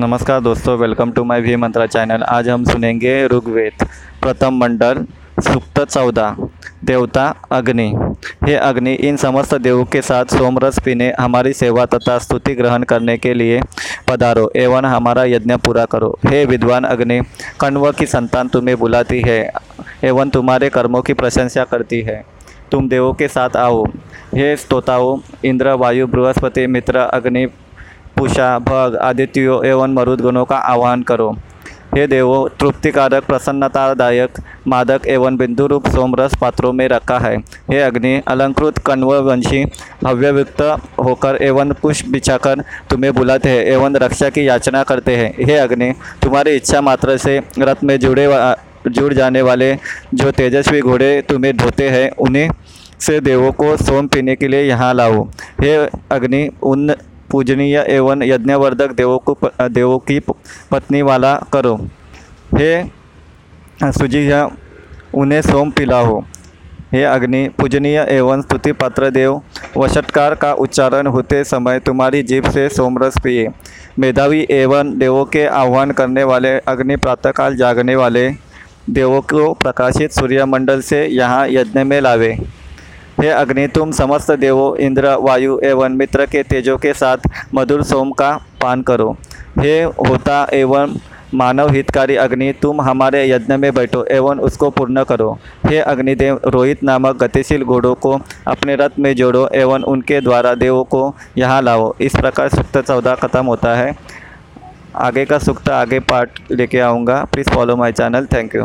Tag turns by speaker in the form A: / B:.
A: नमस्कार दोस्तों welcome to my V Mantra channel आज हम सुनेंगे ऋग्वेद, प्रथम मंडल सुक्त चौदह, देवता, अग्नि। हे अग्नि, इन समस्त देवों के साथ सोमरस पीने, हमारी सेवा तथा स्तुति ग्रहण करने के लिए पधारो, एवं हमारा यज्ञ पूरा करो। हे विद्वान अग्नि, कण्व की संतान तुम्हें बुलाती है, एवं तुम्हारे कर्मों की प्रशंसा करती है। तुम देवों के साथ आओ। हे स्तोताओं, इंद्र, वायु, बृहस्पति, मित्र, अग्नि पूषा, भग, आदित्यों, एवं मरुदगणों का आह्वान करो। हे देवो, तृप्तिकारक, प्रसन्नतादायक, मादक एवं बिंदु रूप सोमरस पात्रों में रखा है। हे अग्नि, अलंकृत कण्व वंशी हव्ययुक्त होकर एवं पुष्प बिछाकर तुम्हें बुलाते हैं, एवं रक्षा की याचना करते हैं। हे अग्नि, तुम्हारी इच्छा मात्र से रथ में जुड़े जुड़ जाने वाले जो तेजस्वी घोड़े तुम्हें ढोते हैं, उन्हें से देवों को सोम पीने के लिए यहाँ लाओ। हे अग्नि, उन पूजनीय एवं यज्ञवर्धक देवों को देवों की पत्नी वाला करो। हे सुजिय उन्हें सोम पिलाओ। हे अग्नि, पूजनीय एवं स्तुति पात्र देव वषटकार का उच्चारण होते समय तुम्हारी जीभ से सोमरस पिए। मेधावी एवं देवों के आह्वान करने वाले अग्नि प्रातःकाल जागने वाले देवों को प्रकाशित सूर्यमंडल से यहाँ यज्ञ में लावे। हे अग्नि, तुम समस्त देवों, इंद्र, वायु एवं मित्र के तेजों के साथ मधुर सोम का पान करो। हे होता एवं मानव हितकारी अग्नि, तुम हमारे यज्ञ में बैठो एवं उसको पूर्ण करो। हे अग्निदेव, रोहित नामक गतिशील घोड़ों को अपने रथ में जोड़ो एवं उनके द्वारा देवों को यहाँ लाओ। इस प्रकार सुक्त चौदह खत्म होता है। आगे का सुक्त आगे पार्ट लेके आऊँगा। Please follow my channel thank you